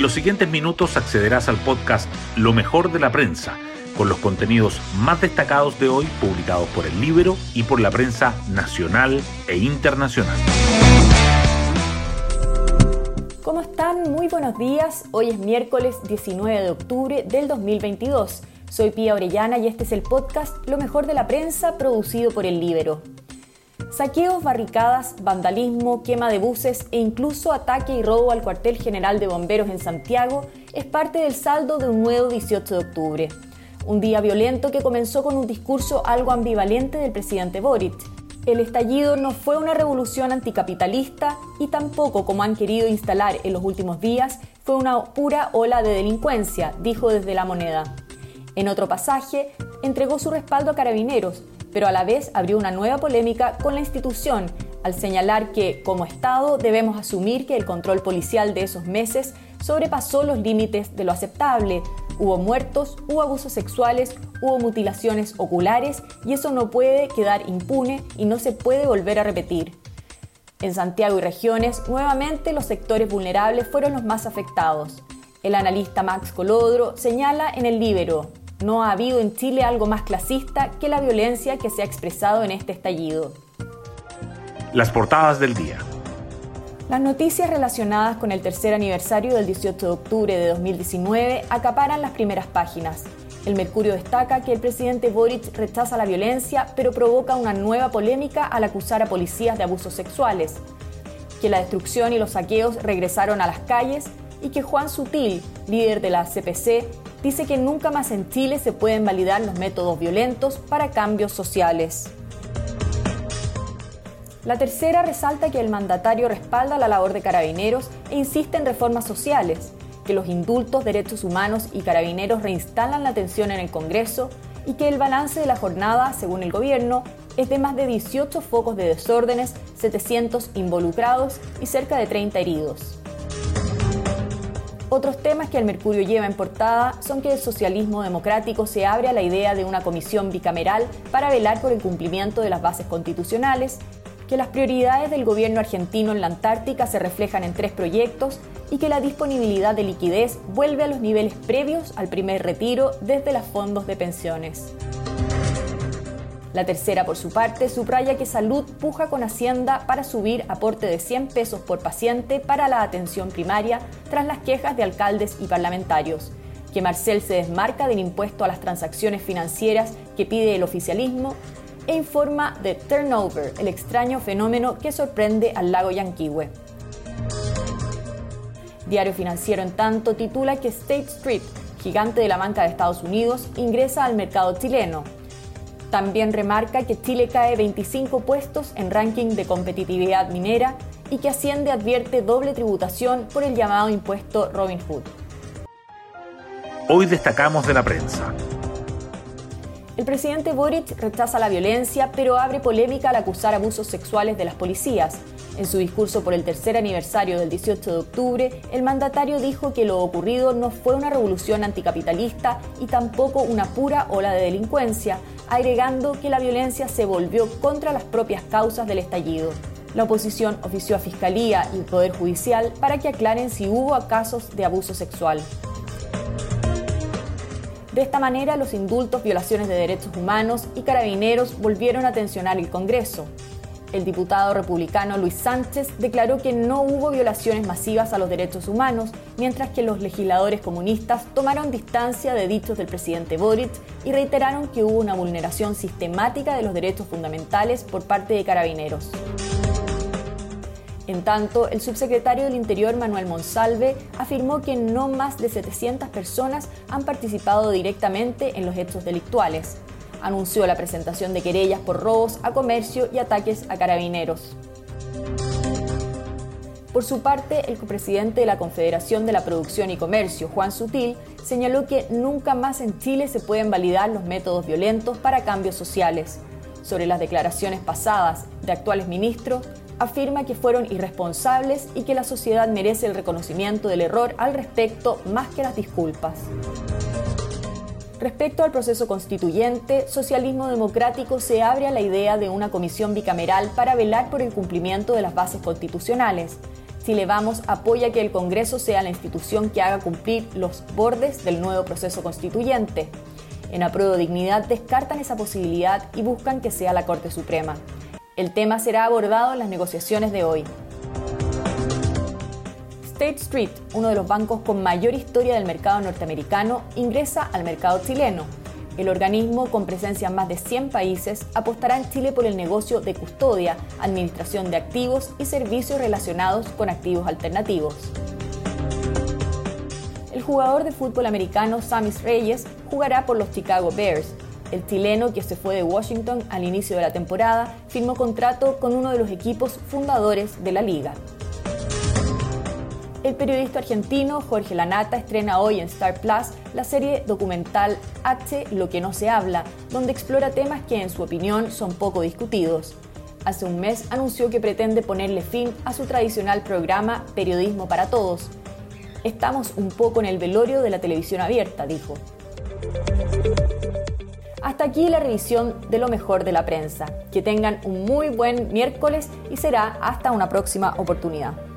En los siguientes minutos accederás al podcast Lo mejor de la prensa, con los contenidos más destacados de hoy publicados por el Libro y por la prensa nacional e internacional. ¿Cómo están? Muy buenos días. Hoy es miércoles 19 de octubre del 2022. Soy Pía Orellana y este es el podcast Lo mejor de la prensa producido por el Libro. Saqueos, barricadas, vandalismo, quema de buses e incluso ataque y robo al cuartel general de bomberos en Santiago es parte del saldo de un nuevo 18 de octubre. Un día violento que comenzó con un discurso algo ambivalente del presidente Boric. El estallido no fue una revolución anticapitalista y tampoco, como han querido instalar en los últimos días, fue una pura ola de delincuencia, dijo desde la moneda. En otro pasaje, entregó su respaldo a carabineros, pero a la vez abrió una nueva polémica con la institución al señalar que, como Estado, debemos asumir que el control policial de esos meses sobrepasó los límites de lo aceptable. Hubo muertos, hubo abusos sexuales, hubo mutilaciones oculares y eso no puede quedar impune y no se puede volver a repetir. En Santiago y regiones, nuevamente los sectores vulnerables fueron los más afectados. El analista Max Colodro señala en el Libero, no ha habido en Chile algo más clasista que la violencia que se ha expresado en este estallido. Las portadas del día. Las noticias relacionadas con el tercer aniversario del 18 de octubre de 2019 acaparan las primeras páginas. El Mercurio destaca que el presidente Boric rechaza la violencia, pero provoca una nueva polémica al acusar a policías de abusos sexuales. Que la destrucción y los saqueos regresaron a las calles y que Juan Sutil, líder de la CPC, dice que nunca más en Chile se pueden validar los métodos violentos para cambios sociales. La tercera resalta que el mandatario respalda la labor de carabineros e insiste en reformas sociales, que los indultos, derechos humanos y carabineros reinstalan la atención en el Congreso y que el balance de la jornada, según el gobierno, es de más de 18 focos de desórdenes, 700 involucrados y cerca de 30 heridos. Otros temas que el Mercurio lleva en portada son que el socialismo democrático se abre a la idea de una comisión bicameral para velar por el cumplimiento de las bases constitucionales, que las prioridades del gobierno argentino en la Antártica se reflejan en tres proyectos y que la disponibilidad de liquidez vuelve a los niveles previos al primer retiro desde los fondos de pensiones. La tercera, por su parte, subraya que Salud puja con Hacienda para subir aporte de 100 pesos por paciente para la atención primaria tras las quejas de alcaldes y parlamentarios, que Marcel se desmarca del impuesto a las transacciones financieras que pide el oficialismo e informa de turnover, el extraño fenómeno que sorprende al lago Yanquihue. Diario Financiero, en tanto, titula que State Street, gigante de la banca de Estados Unidos, ingresa al mercado chileno, también remarca que Chile cae 25 puestos en ranking de competitividad minera y que Hacienda advierte doble tributación por el llamado impuesto Robin Hood. Hoy destacamos de la prensa. El presidente Boric rechaza la violencia, pero abre polémica al acusar abusos sexuales de las policías. En su discurso por el tercer aniversario del 18 de octubre, el mandatario dijo que lo ocurrido no fue una revolución anticapitalista y tampoco una pura ola de delincuencia, agregando que la violencia se volvió contra las propias causas del estallido. La oposición ofició a Fiscalía y Poder Judicial para que aclaren si hubo casos de abuso sexual. De esta manera, los indultos, violaciones de derechos humanos y carabineros volvieron a tensionar el Congreso. El diputado republicano Luis Sánchez declaró que no hubo violaciones masivas a los derechos humanos, mientras que los legisladores comunistas tomaron distancia de dichos del presidente Boric y reiteraron que hubo una vulneración sistemática de los derechos fundamentales por parte de carabineros. En tanto, el subsecretario del Interior Manuel Monsalve afirmó que no más de 700 personas han participado directamente en los hechos delictuales anunció la presentación de querellas por robos a comercio y ataques a carabineros. Por su parte, el copresidente de la Confederación de la Producción y Comercio, Juan Sutil, señaló que nunca más en Chile se pueden validar los métodos violentos para cambios sociales. Sobre las declaraciones pasadas de actuales ministros, afirma que fueron irresponsables y que la sociedad merece el reconocimiento del error al respecto más que las disculpas. Respecto al proceso constituyente, Socialismo Democrático se abre a la idea de una comisión bicameral para velar por el cumplimiento de las bases constitucionales. Chile Vamos apoya que el Congreso sea la institución que haga cumplir los bordes del nuevo proceso constituyente. En Apruebo Dignidad descartan esa posibilidad y buscan que sea la Corte Suprema. El tema será abordado en las negociaciones de hoy. State Street, uno de los bancos con mayor historia del mercado norteamericano, ingresa al mercado chileno. El organismo, con presencia en más de 100 países, apostará en Chile por el negocio de custodia, administración de activos y servicios relacionados con activos alternativos. El jugador de fútbol americano Samis Reyes jugará por los Chicago Bears. El chileno que se fue de Washington al inicio de la temporada firmó contrato con uno de los equipos fundadores de la liga. El periodista argentino Jorge Lanata estrena hoy en Star Plus la serie documental H, lo que no se habla, donde explora temas que en su opinión son poco discutidos. Hace un mes anunció que pretende ponerle fin a su tradicional programa Periodismo para Todos. Estamos un poco en el velorio de la televisión abierta, dijo. Hasta aquí la revisión de lo mejor de la prensa. Que tengan un muy buen miércoles y será hasta una próxima oportunidad.